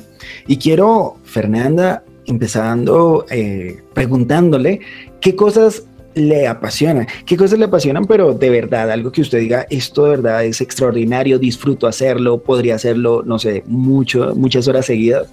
Y quiero, Fernanda, empezando eh, preguntándole qué cosas le apasionan, qué cosas le apasionan, pero de verdad, algo que usted diga, esto de verdad es extraordinario, disfruto hacerlo, podría hacerlo, no sé, mucho, muchas horas seguidas.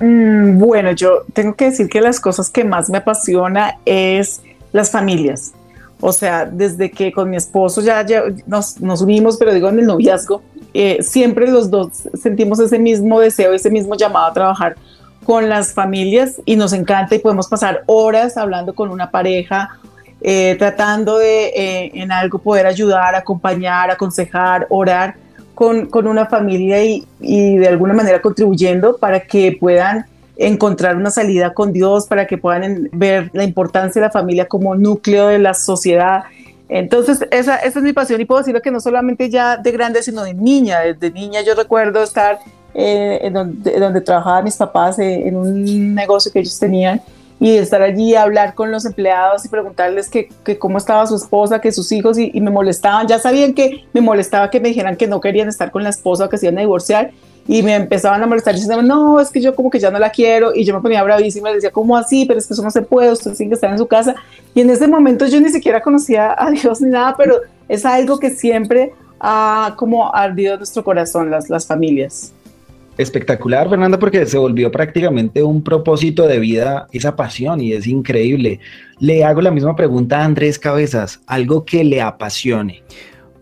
Mm, bueno, yo tengo que decir que las cosas que más me apasiona es las familias. O sea, desde que con mi esposo ya, nos, nos, unimos, pero digo en el noviazgo, eh, siempre los dos sentimos ese mismo deseo, ese mismo llamado a trabajar con las familias y nos encanta y podemos pasar horas hablando con una pareja, eh, tratando de eh, en algo poder ayudar, acompañar, aconsejar, orar con, con una familia y, y de alguna manera contribuyendo para que puedan encontrar una salida con Dios, para que puedan ver la importancia de la familia como núcleo de la sociedad. Entonces, esa, esa es mi pasión y puedo decirlo que no solamente ya de grande, sino de niña. Desde niña yo recuerdo estar eh, en donde, donde trabajaban mis papás eh, en un negocio que ellos tenían y estar allí a hablar con los empleados y preguntarles que, que cómo estaba su esposa, que sus hijos y, y, me molestaban. Ya sabían que me molestaba que me dijeran que no querían estar con la esposa que se iban a divorciar y me empezaban a molestar diciendo, no, es que yo como que ya no la quiero y yo me ponía bravísima decía, ¿cómo así? Pero es que eso no se puede, usted tiene que estar en su casa. Y en ese momento yo ni siquiera conocía a Dios ni nada, pero es algo que siempre ha como ardido nuestro corazón, las, las familias. Espectacular, Fernanda, porque se volvió prácticamente un propósito de vida, esa pasión, y es increíble. Le hago la misma pregunta a Andrés Cabezas, algo que le apasione.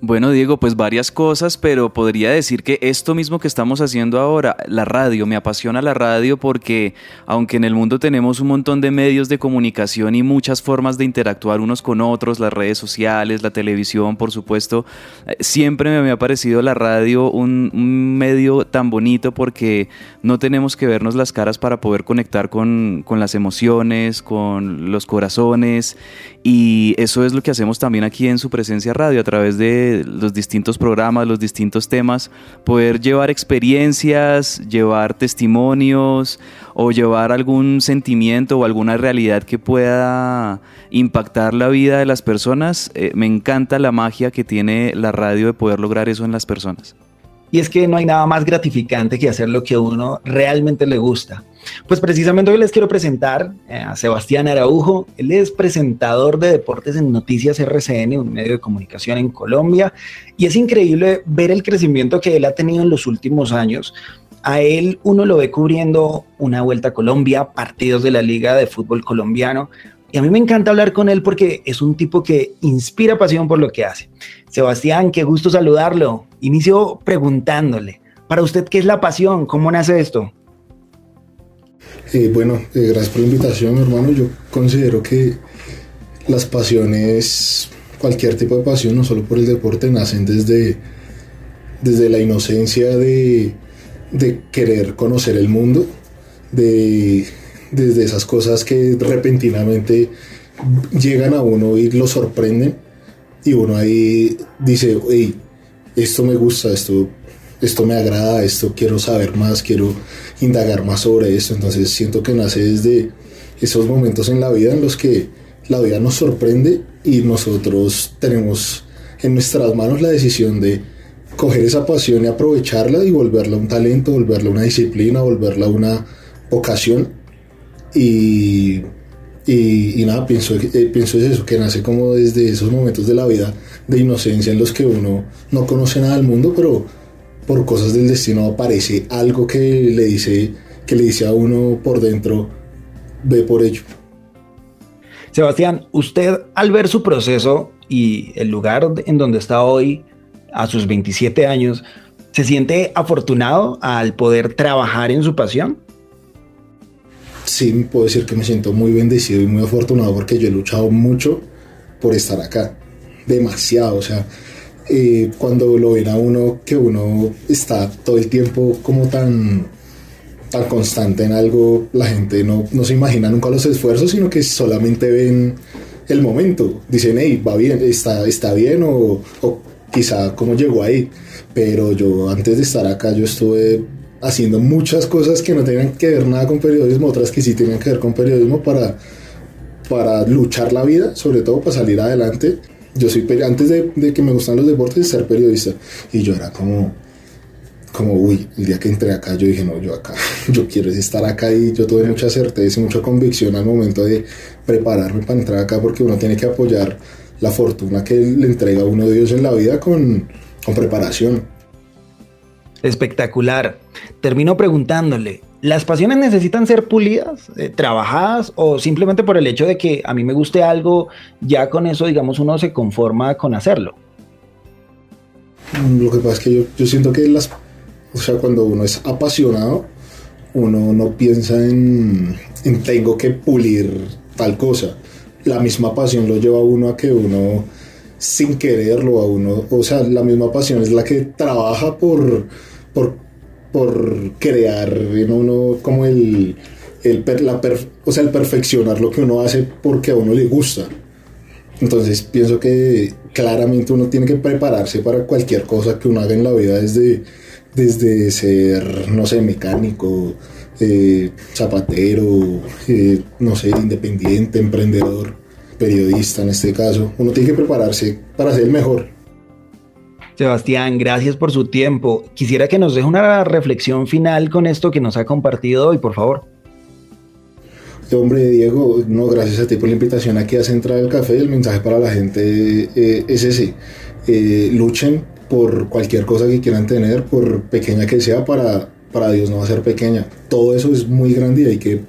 Bueno, Diego, pues varias cosas, pero podría decir que esto mismo que estamos haciendo ahora, la radio, me apasiona la radio porque aunque en el mundo tenemos un montón de medios de comunicación y muchas formas de interactuar unos con otros, las redes sociales, la televisión, por supuesto, eh, siempre me ha parecido la radio un, un medio tan bonito porque no tenemos que vernos las caras para poder conectar con, con las emociones, con los corazones y eso es lo que hacemos también aquí en su presencia radio a través de los distintos programas, los distintos temas, poder llevar experiencias, llevar testimonios o llevar algún sentimiento o alguna realidad que pueda impactar la vida de las personas. Eh, me encanta la magia que tiene la radio de poder lograr eso en las personas. Y es que no hay nada más gratificante que hacer lo que a uno realmente le gusta. Pues precisamente hoy les quiero presentar eh, a Sebastián Araujo. Él es presentador de deportes en Noticias RCN, un medio de comunicación en Colombia. Y es increíble ver el crecimiento que él ha tenido en los últimos años. A él uno lo ve cubriendo una vuelta a Colombia, partidos de la Liga de Fútbol Colombiano, y a mí me encanta hablar con él porque es un tipo que inspira pasión por lo que hace. Sebastián, qué gusto saludarlo. Inicio preguntándole, para usted, ¿qué es la pasión? ¿Cómo nace esto? Eh, bueno, eh, gracias por la invitación, hermano. Yo considero que las pasiones, cualquier tipo de pasión, no solo por el deporte, nacen desde, desde la inocencia de, de querer conocer el mundo, de desde esas cosas que repentinamente llegan a uno y lo sorprenden y uno ahí dice, hey, esto me gusta, esto, esto me agrada, esto quiero saber más, quiero indagar más sobre esto, entonces siento que nace desde esos momentos en la vida en los que la vida nos sorprende y nosotros tenemos en nuestras manos la decisión de coger esa pasión y aprovecharla y volverla un talento, volverla una disciplina, volverla una vocación. Y, y, nada, pienso, eh, pienso es eso, que nace como desde esos momentos de la vida de inocencia en los que uno no conoce nada del mundo, pero por cosas del destino aparece algo que le dice, que le dice a uno por dentro, ve por ello. Sebastián, usted al ver su proceso y el lugar en donde está hoy, a sus 27 años, ¿se siente afortunado al poder trabajar en su pasión? Sí, puedo decir que me siento muy bendecido y muy afortunado porque yo he luchado mucho por estar acá. Demasiado, o sea, eh, cuando lo ven a uno que uno está todo el tiempo como tan tan constante en algo, la gente no, no se imagina nunca los esfuerzos, sino que solamente ven el momento. Dicen, hey, va bien, está, está bien o, o quizá cómo llegó ahí. Pero yo antes de estar acá, yo estuve haciendo muchas cosas que no tenían que ver nada con periodismo, otras que sí tenían que ver con periodismo para, para luchar la vida, sobre todo para salir adelante. Yo soy, antes de, que me gustan los deportes, ser periodista. Y yo era como, como, uy, el día que entré acá, yo dije, no, yo acá, yo quiero estar acá y yo tuve mucha certeza y mucha convicción al momento de prepararme para entrar acá porque uno tiene que apoyar la fortuna que le entrega uno de Dios en la vida con, con preparación. Espectacular. Termino preguntándole, ¿las pasiones necesitan ser pulidas, eh, trabajadas o simplemente por el hecho de que a mí me guste algo, ya con eso, digamos, uno se conforma con hacerlo? Lo que pasa es que yo, siento que las o sea, cuando uno es apasionado, uno no piensa en, tengo que pulir tal cosa. La misma pasión lo lleva a uno a que uno, sin quererlo, a uno, o sea, la misma pasión es la que trabaja por, por, por crear en uno como el, el, la o sea, el perfeccionar lo que uno hace porque a uno le gusta. Entonces pienso que claramente uno tiene que prepararse para cualquier cosa que uno haga en la vida desde desde ser, no sé, mecánico, eh, zapatero, eh, no sé, independiente, emprendedor, periodista en este caso. Uno tiene que prepararse para ser el mejor. Sebastián, gracias por su tiempo. Quisiera que nos deje una reflexión final con esto que nos ha compartido hoy, por favor. Hombre, Diego, no, gracias a ti por la invitación aquí a Central Café. El mensaje para la gente eh, es ese. luchen por cualquier cosa que quieran tener, por pequeña que sea, para, para Dios no va a ser pequeña. Todo eso es muy grande y hay que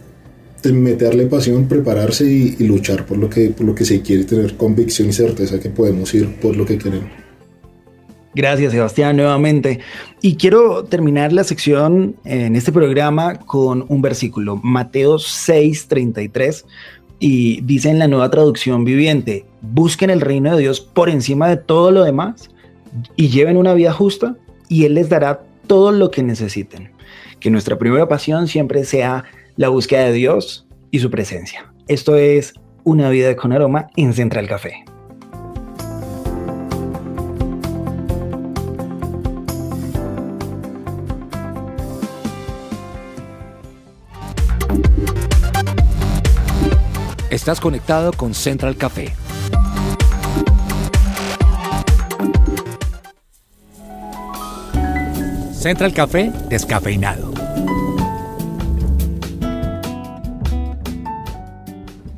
meterle pasión, prepararse y, luchar por lo, que, por lo que se quiere, tener convicción y certeza que podemos ir por lo que queremos. Gracias, Sebastián, nuevamente. Y quiero terminar la sección en este programa con un versículo, Mateo 6:33, y dice en la nueva traducción viviente, busquen el reino de Dios por encima de todo lo demás y lleven una vida justa y Él les dará todo lo que necesiten. Que nuestra primera pasión siempre sea la búsqueda de Dios y su presencia. Esto es Una vida con aroma en Central Café. Estás conectado con Central Café Central Café descafeinado.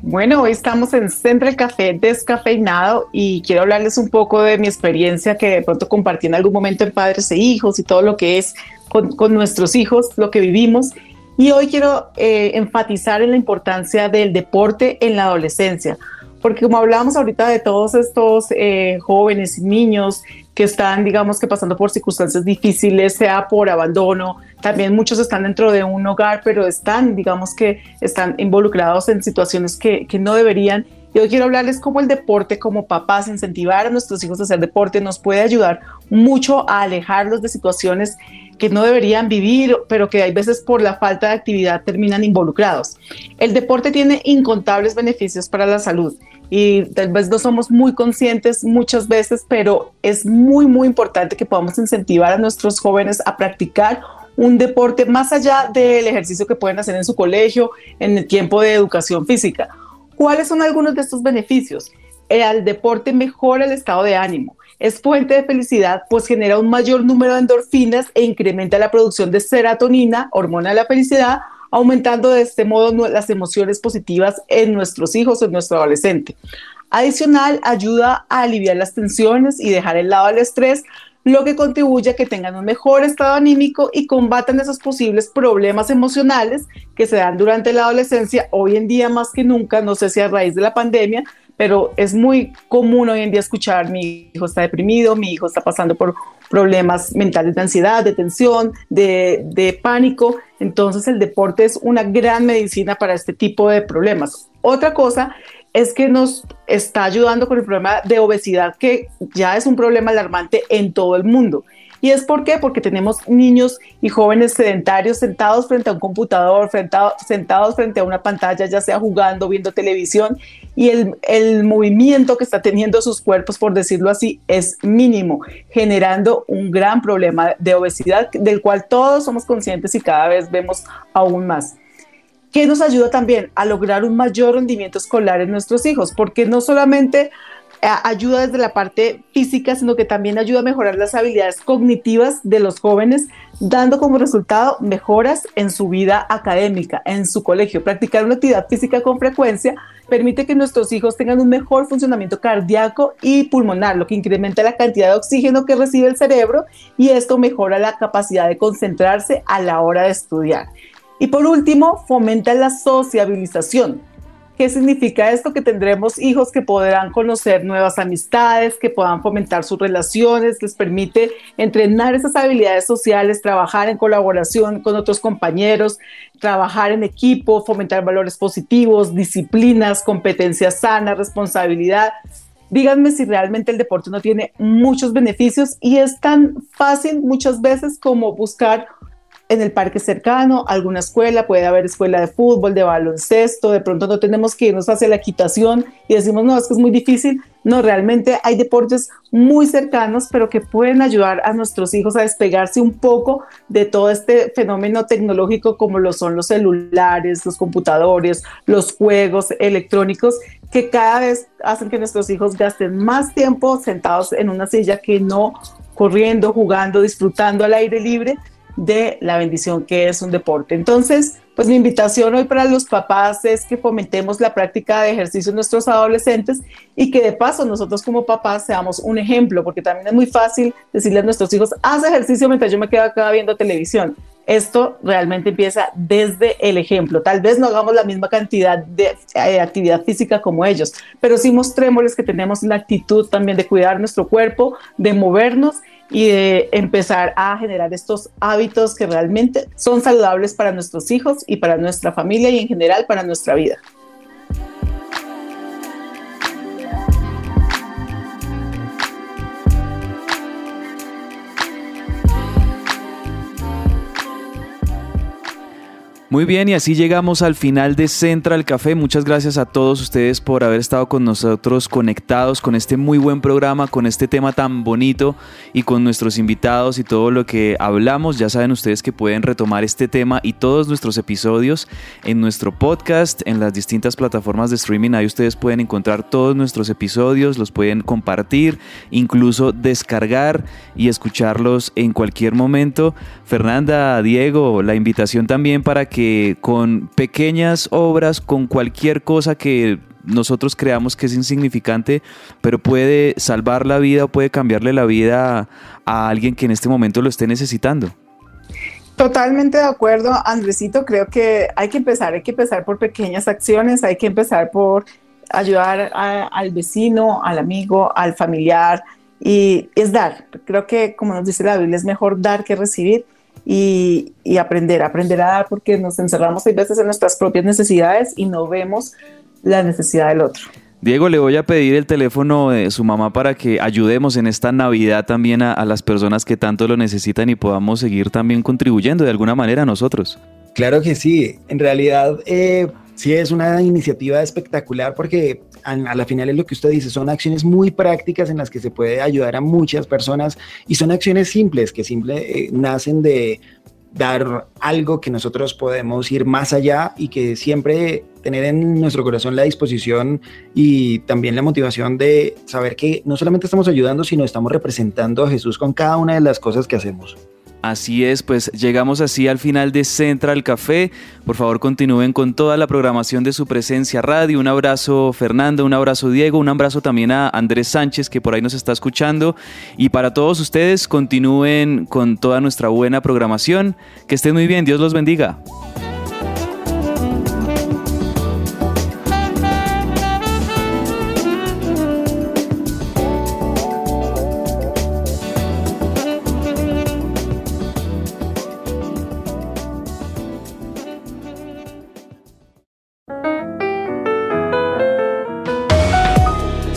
Bueno, hoy estamos en Central Café descafeinado y quiero hablarles un poco de mi experiencia que de pronto compartí en algún momento en Padres e Hijos y todo lo que es con, nuestros hijos, lo que vivimos. Y hoy quiero eh, enfatizar en la importancia del deporte en la adolescencia, porque como hablábamos ahorita de todos estos eh, jóvenes y niños que están, digamos que pasando por circunstancias difíciles, sea por abandono, también muchos están dentro de un hogar, pero están, digamos que están involucrados en situaciones que, que no deberían. Y hoy quiero hablarles cómo el deporte, como papás, incentivar a nuestros hijos a hacer deporte nos puede ayudar mucho a alejarlos de situaciones que no deberían vivir, pero que hay veces por la falta de actividad terminan involucrados. El deporte tiene incontables beneficios para la salud y tal vez no somos muy conscientes muchas veces, pero es muy, muy importante que podamos incentivar a nuestros jóvenes a practicar un deporte más allá del ejercicio que pueden hacer en su colegio, en el tiempo de educación física. ¿Cuáles son algunos de estos beneficios? El deporte mejora el estado de ánimo, es fuente de felicidad, pues genera un mayor número de endorfinas e incrementa la producción de serotonina, hormona de la felicidad, aumentando de este modo las emociones positivas en nuestros hijos o en nuestro adolescente. Adicional, ayuda a aliviar las tensiones y dejar el lado el estrés, lo que contribuye a que tengan un mejor estado anímico y combatan esos posibles problemas emocionales que se dan durante la adolescencia, hoy en día más que nunca, no sé si a raíz de la pandemia, pero es muy común hoy en día escuchar mi hijo está deprimido, mi hijo está pasando por problemas mentales de ansiedad, de tensión, de, de pánico. Entonces el deporte es una gran medicina para este tipo de problemas. Otra cosa es que nos está ayudando con el problema de obesidad, que ya es un problema alarmante en todo el mundo. ¿Y es por qué? Porque tenemos niños y jóvenes sedentarios sentados frente a un computador, sentados frente a una pantalla, ya sea jugando, viendo televisión, y el, el movimiento que está teniendo sus cuerpos, por decirlo así, es mínimo, generando un gran problema de obesidad del cual todos somos conscientes y cada vez vemos aún más que nos ayuda también a lograr un mayor rendimiento escolar en nuestros hijos, porque no solamente eh, ayuda desde la parte física, sino que también ayuda a mejorar las habilidades cognitivas de los jóvenes, dando como resultado mejoras en su vida académica, en su colegio. Practicar una actividad física con frecuencia permite que nuestros hijos tengan un mejor funcionamiento cardíaco y pulmonar, lo que incrementa la cantidad de oxígeno que recibe el cerebro y esto mejora la capacidad de concentrarse a la hora de estudiar. Y por último, fomenta la sociabilización. ¿Qué significa esto? Que tendremos hijos que podrán conocer nuevas amistades, que puedan fomentar sus relaciones, les permite entrenar esas habilidades sociales, trabajar en colaboración con otros compañeros, trabajar en equipo, fomentar valores positivos, disciplinas, competencias sanas, responsabilidad. Díganme si realmente el deporte no tiene muchos beneficios y es tan fácil muchas veces como buscar en el parque cercano, alguna escuela, puede haber escuela de fútbol, de baloncesto, de pronto no tenemos que irnos hacia la equitación y decimos, no, es que es muy difícil. No, realmente hay deportes muy cercanos, pero que pueden ayudar a nuestros hijos a despegarse un poco de todo este fenómeno tecnológico como lo son los celulares, los computadores, los juegos electrónicos, que cada vez hacen que nuestros hijos gasten más tiempo sentados en una silla que no corriendo, jugando, disfrutando al aire libre de la bendición que es un deporte. Entonces, pues mi invitación hoy para los papás es que fomentemos la práctica de ejercicio en nuestros adolescentes y que de paso nosotros como papás seamos un ejemplo, porque también es muy fácil decirle a nuestros hijos, haz ejercicio mientras yo me quedo acá viendo televisión. Esto realmente empieza desde el ejemplo. Tal vez no hagamos la misma cantidad de eh, actividad física como ellos, pero sí mostrémosles que tenemos la actitud también de cuidar nuestro cuerpo, de movernos y de empezar a generar estos hábitos que realmente son saludables para nuestros hijos y para nuestra familia y en general para nuestra vida. Muy bien, y así llegamos al final de Central Café. Muchas gracias a todos ustedes por haber estado con nosotros conectados con este muy buen programa, con este tema tan bonito y con nuestros invitados y todo lo que hablamos. Ya saben ustedes que pueden retomar este tema y todos nuestros episodios en nuestro podcast, en las distintas plataformas de streaming. Ahí ustedes pueden encontrar todos nuestros episodios, los pueden compartir, incluso descargar y escucharlos en cualquier momento. Fernanda, Diego, la invitación también para que que con pequeñas obras, con cualquier cosa que nosotros creamos que es insignificante, pero puede salvar la vida puede cambiarle la vida a, alguien que en este momento lo esté necesitando. Totalmente de acuerdo, Andresito. Creo que hay que empezar, hay que empezar por pequeñas acciones, hay que empezar por ayudar al vecino, al amigo, al familiar y es dar. Creo que, como nos dice la Biblia, es mejor dar que recibir y, aprender, aprender a dar porque nos encerramos a veces en nuestras propias necesidades y no vemos la necesidad del otro. Diego, le voy a pedir el teléfono de su mamá para que ayudemos en esta Navidad también a, las personas que tanto lo necesitan y podamos seguir también contribuyendo de alguna manera a nosotros. Claro que sí. En realidad, eh, sí es una iniciativa espectacular porque a, la final es lo que usted dice, son acciones muy prácticas en las que se puede ayudar a muchas personas y son acciones simples que simple, eh, nacen de dar algo que nosotros podemos ir más allá y que siempre tener en nuestro corazón la disposición y también la motivación de saber que no solamente estamos ayudando, sino estamos representando a Jesús con cada una de las cosas que hacemos. Así es, pues llegamos así al final de Central Café. Por favor, continúen con toda la programación de su presencia radio. Un abrazo Fernando, un abrazo Diego, un abrazo también a Andrés Sánchez que por ahí nos está escuchando. Y para todos ustedes, continúen con toda nuestra buena programación. Que estén muy bien, Dios los bendiga.